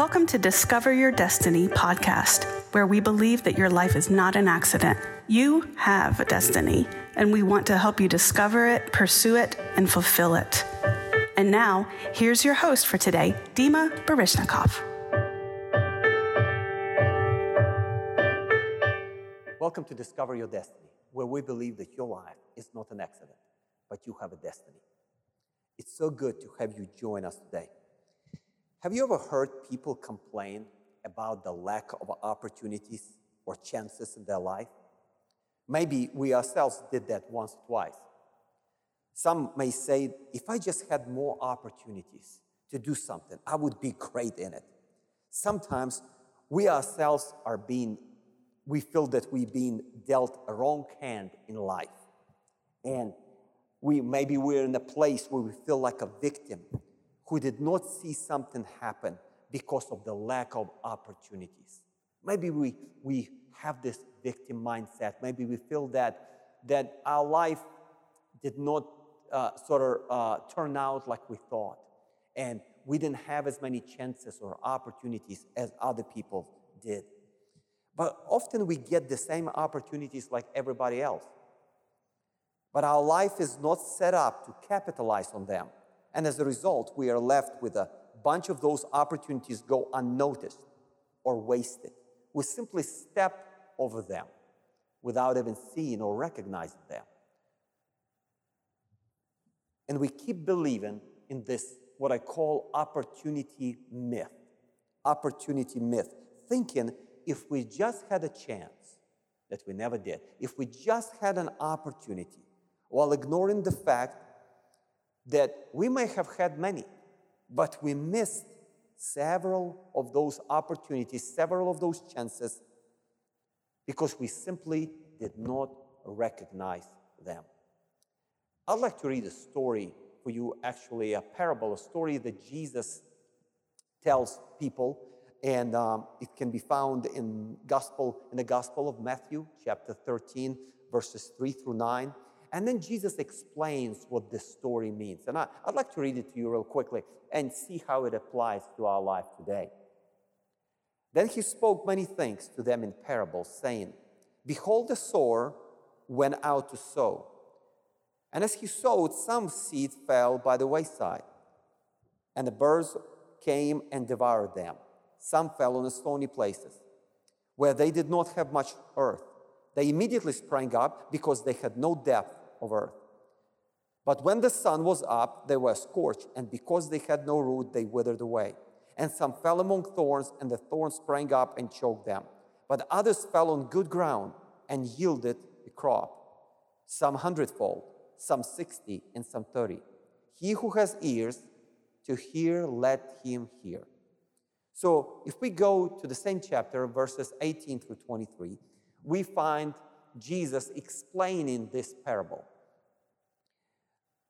Welcome to Discover Your Destiny podcast, where we believe that your life is not an accident. You have a destiny, and we want to help you discover it, pursue it, and fulfill it. And now, here's your host for today, Dima Baryshnikov. Welcome to Discover Your Destiny, where we believe that your life is not an accident, but you have a destiny. It's so good to have you join us today. Have you ever heard people complain about the lack of opportunities or chances in their life? Maybe we ourselves did that once or twice. Some may say, if I just had more opportunities to do something, I would be great in it. Sometimes we ourselves are being, we feel that we've been dealt a wrong hand in life. And we maybe we're in a place where we feel like a victim who did not see something happen because of the lack of opportunities. Maybe we, we have this victim mindset. Maybe we feel that, that our life did not uh, sort of uh, turn out like we thought. And we didn't have as many chances or opportunities as other people did. But often we get the same opportunities like everybody else. But our life is not set up to capitalize on them. And as a result, we are left with a bunch of those opportunities go unnoticed or wasted. We simply step over them without even seeing or recognizing them. And we keep believing in this, what I call opportunity myth. Opportunity myth. Thinking if we just had a chance, that we never did, if we just had an opportunity, while ignoring the fact that we may have had many, but we missed several of those opportunities, several of those chances, because we simply did not recognize them. I'd like to read a story for you, actually, a parable, a story that Jesus tells people, and um, it can be found in gospel in the Gospel of Matthew, chapter 13, verses 3 through 9. And then Jesus explains what this story means. And I, would like to read it to you real quickly and see how it applies to our life today. Then he spoke many things to them in parables, saying, Behold, the sower went out to sow. And as he sowed, some seed fell by the wayside, and the birds came and devoured them. Some fell on the stony places, where they did not have much earth. They immediately sprang up because they had no depth of earth. But when the sun was up, they were scorched, and because they had no root, they withered away. And some fell among thorns, and the thorns sprang up and choked them. But others fell on good ground and yielded a crop, some hundredfold, some sixty, and some thirty. He who has ears to hear, let him hear. So if we go to the same chapter, verses 18 through 23, we find Jesus explaining this parable.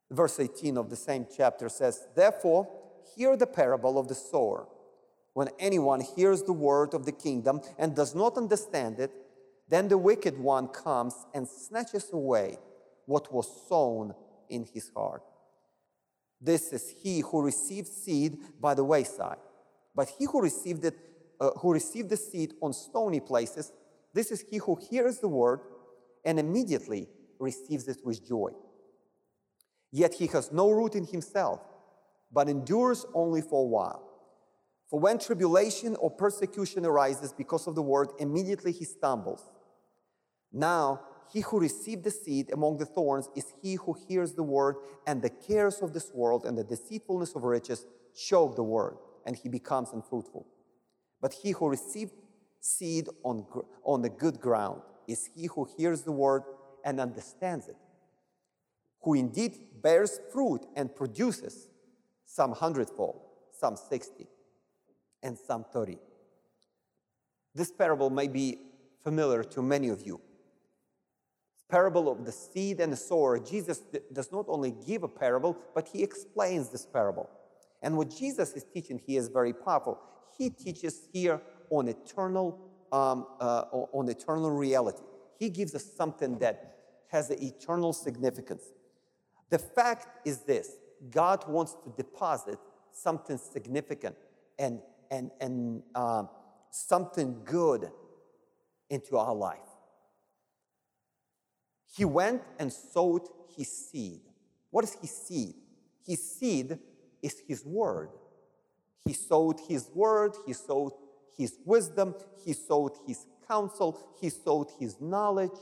Verse 18 of the same chapter says, Therefore, hear the parable of the sower. When anyone hears the word of the kingdom and does not understand it, then the wicked one comes and snatches away what was sown in his heart. This is he who received seed by the wayside. But he who received it, uh, who received the seed on stony places, this is he who hears the word and immediately receives it with joy. Yet he has no root in himself, but endures only for a while. For when tribulation or persecution arises because of the word, immediately he stumbles. Now, he who received the seed among the thorns is he who hears the word, and the cares of this world and the deceitfulness of riches choke the word, and he becomes unfruitful. But he who received seed on, on the good ground is he who hears the word and understands it, who indeed bears fruit and produces some hundredfold, some sixty, and some thirty. This parable may be familiar to many of you. Parable of the seed and the sower. Jesus does not only give a parable, but he explains this parable. And what Jesus is teaching here is very powerful. He teaches here on eternal, um, uh, on eternal reality. He gives us something that has an eternal significance. The fact is this God wants to deposit something significant and, and, and uh, something good into our life. He went and sowed his seed. What is his seed? His seed is his word. He sowed his word, he sowed his wisdom, he sowed his counsel, he sowed his knowledge,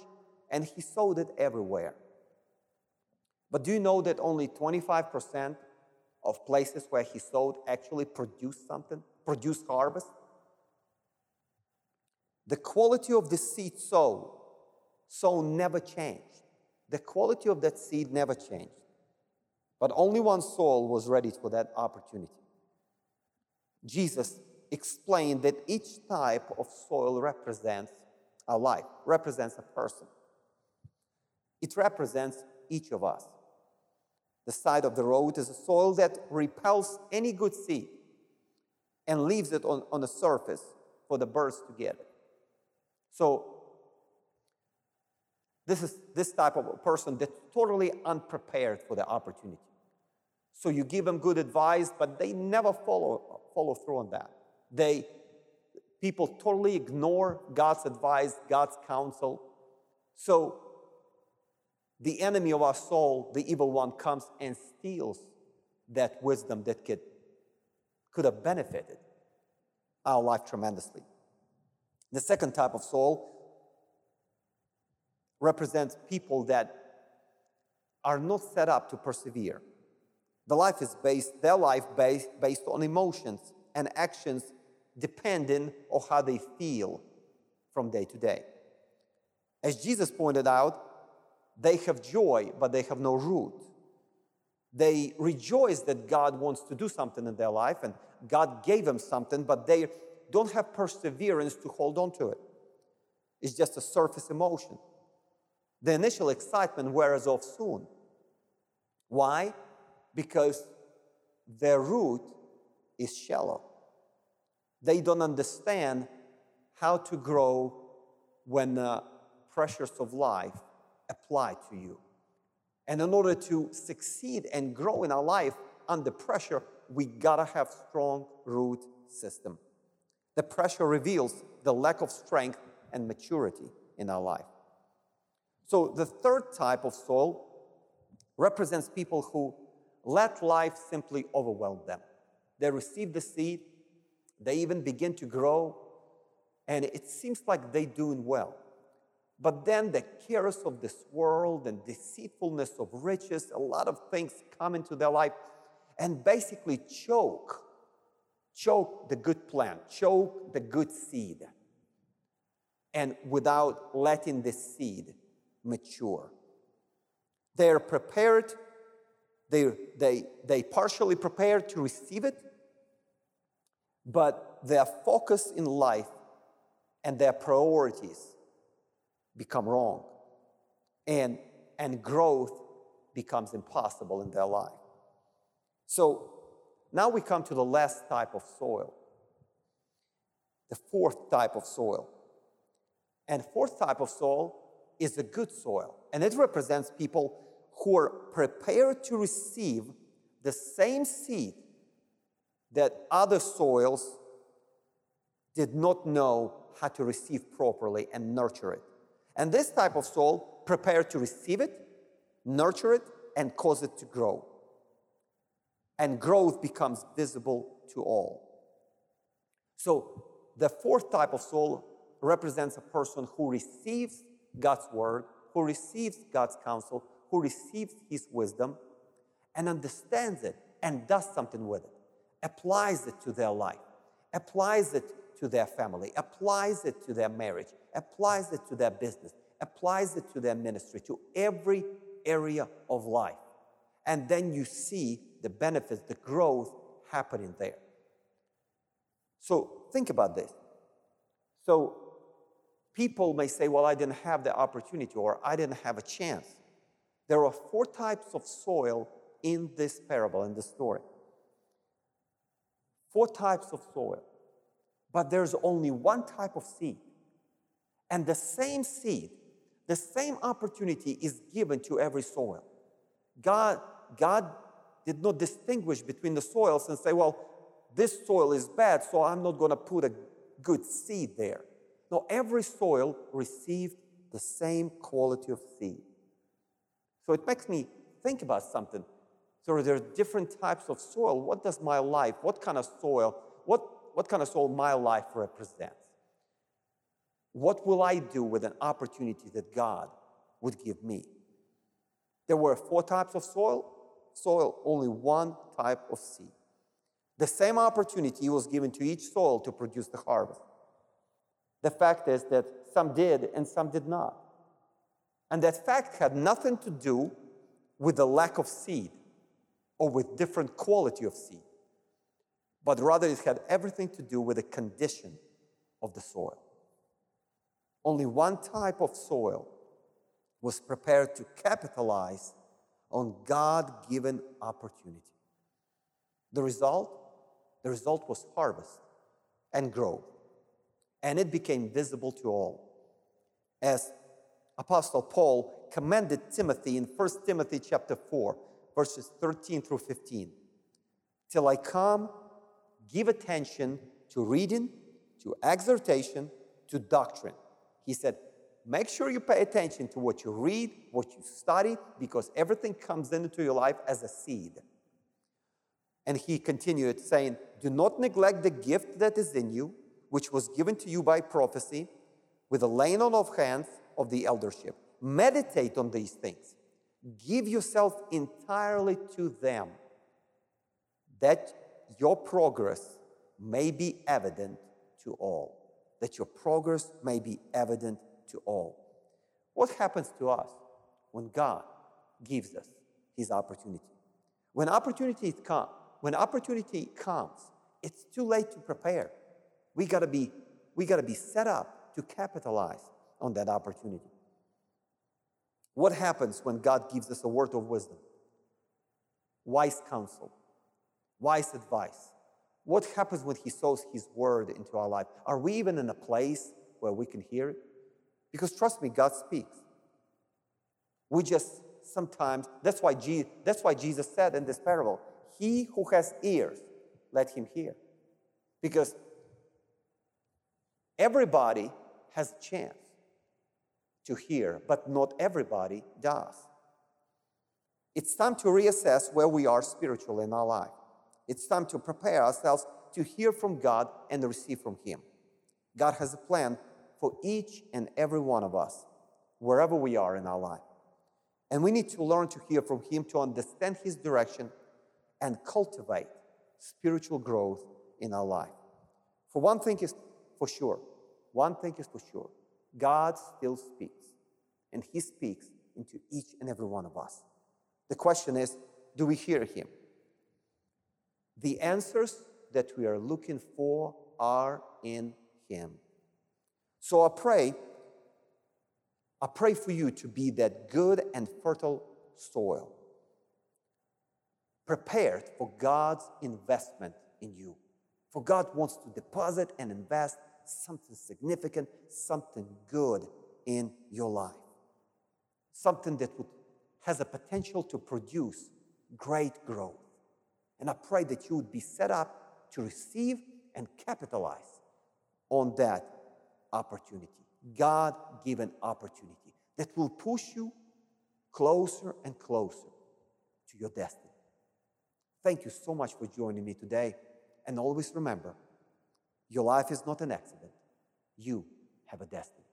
and he sowed it everywhere. But do you know that only 25% of places where he sowed actually produced something, produced harvest? The quality of the seed sown, sown never changed. The quality of that seed never changed. But only one soul was ready for that opportunity. Jesus explained that each type of soil represents a life, represents a person. It represents each of us. The side of the road is a soil that repels any good seed and leaves it on, on the surface for the birds to get it. So, this is this type of a person that's totally unprepared for the opportunity. So you give them good advice, but they never follow, follow through on that. They people totally ignore God's advice, God's counsel. So the enemy of our soul, the evil one, comes and steals that wisdom that could, could have benefited our life tremendously. The second type of soul represents people that are not set up to persevere. The life is based, their life based, based on emotions and actions depending on how they feel from day to day. As Jesus pointed out, they have joy, but they have no root. They rejoice that God wants to do something in their life and God gave them something, but they don't have perseverance to hold on to it. It's just a surface emotion. The initial excitement wears off soon. Why? Because their root is shallow. They don't understand how to grow when the pressures of life apply to you. And in order to succeed and grow in our life under pressure, we gotta have strong root system. The pressure reveals the lack of strength and maturity in our life. So the third type of soul represents people who let life simply overwhelm them. They receive the seed, they even begin to grow, and it seems like they're doing well. But then the cares of this world and deceitfulness of riches, a lot of things come into their life and basically choke, choke the good plant, choke the good seed, and without letting the seed mature. They're prepared, they, they, they partially prepared to receive it, but their focus in life and their priorities become wrong. And, and growth becomes impossible in their life. So now we come to the last type of soil, the fourth type of soil. And fourth type of soil is the good soil. And it represents people who are prepared to receive the same seed that other soils did not know how to receive properly and nurture it. And this type of soul prepared to receive it, nurture it, and cause it to grow. And growth becomes visible to all. So, the fourth type of soul represents a person who receives God's word, who receives God's counsel, who receives his wisdom, and understands it and does something with it, applies it to their life, applies it to their family, applies it to their marriage, applies it to their business, applies it to their ministry, to every area of life. And then you see the benefits, the growth happening there. So think about this. So people may say, well, I didn't have the opportunity or I didn't have a chance. There are four types of soil in this parable, in this story. Four types of soil. But there's only one type of seed. And the same seed, the same opportunity is given to every soil. God, God did not distinguish between the soils and say, well, this soil is bad, so I'm not going to put a good seed there. No, every soil received the same quality of seed. So it makes me think about something. So there are different types of soil. What does my life, what kind of soil, what, what kind of soil my life represents? What will I do with an opportunity that God would give me? There were four types of soil, soil, only one type of seed. The same opportunity was given to each soil to produce the harvest. The fact is that some did and some did not. And that fact had nothing to do with the lack of seed or with different quality of seed, but rather it had everything to do with the condition of the soil. Only one type of soil was prepared to capitalize on God given opportunity. The result? The result was harvest and growth, and it became visible to all. As Apostle Paul commended Timothy in 1 Timothy chapter 4, verses 13 through 15. Till I come, give attention to reading, to exhortation, to doctrine. He said, Make sure you pay attention to what you read, what you study, because everything comes into your life as a seed. And he continued saying, Do not neglect the gift that is in you, which was given to you by prophecy, with the laying on of hands of the eldership. Meditate on these things. Give yourself entirely to them, that your progress may be evident to all. That your progress may be evident to all. What happens to us when God gives us his opportunity? When opportunity come, when opportunity comes, it's too late to prepare. We gotta be, we gotta be set up to capitalize on that opportunity. What happens when God gives us a word of wisdom? Wise counsel, wise advice. What happens when He sows His word into our life? Are we even in a place where we can hear it? Because trust me, God speaks. We just sometimes, that's why, Je- that's why Jesus said in this parable, He who has ears, let him hear. Because everybody has a chance to hear, but not everybody does. It's time to reassess where we are spiritually in our life. It's time to prepare ourselves to hear from God and receive from Him. God has a plan for each and every one of us, wherever we are in our life. And we need to learn to hear from Him to understand His direction and cultivate spiritual growth in our life. For one thing is for sure, one thing is for sure God still speaks, and He speaks into each and every one of us. The question is do we hear Him? The answers that we are looking for are in Him. So I pray, I pray for you to be that good and fertile soil, prepared for God's investment in you. For God wants to deposit and invest something significant, something good in your life. Something that would, has a potential to produce great growth. And I pray that you would be set up to receive and capitalize on that opportunity, God given opportunity that will push you closer and closer to your destiny. Thank you so much for joining me today. And always remember your life is not an accident, you have a destiny.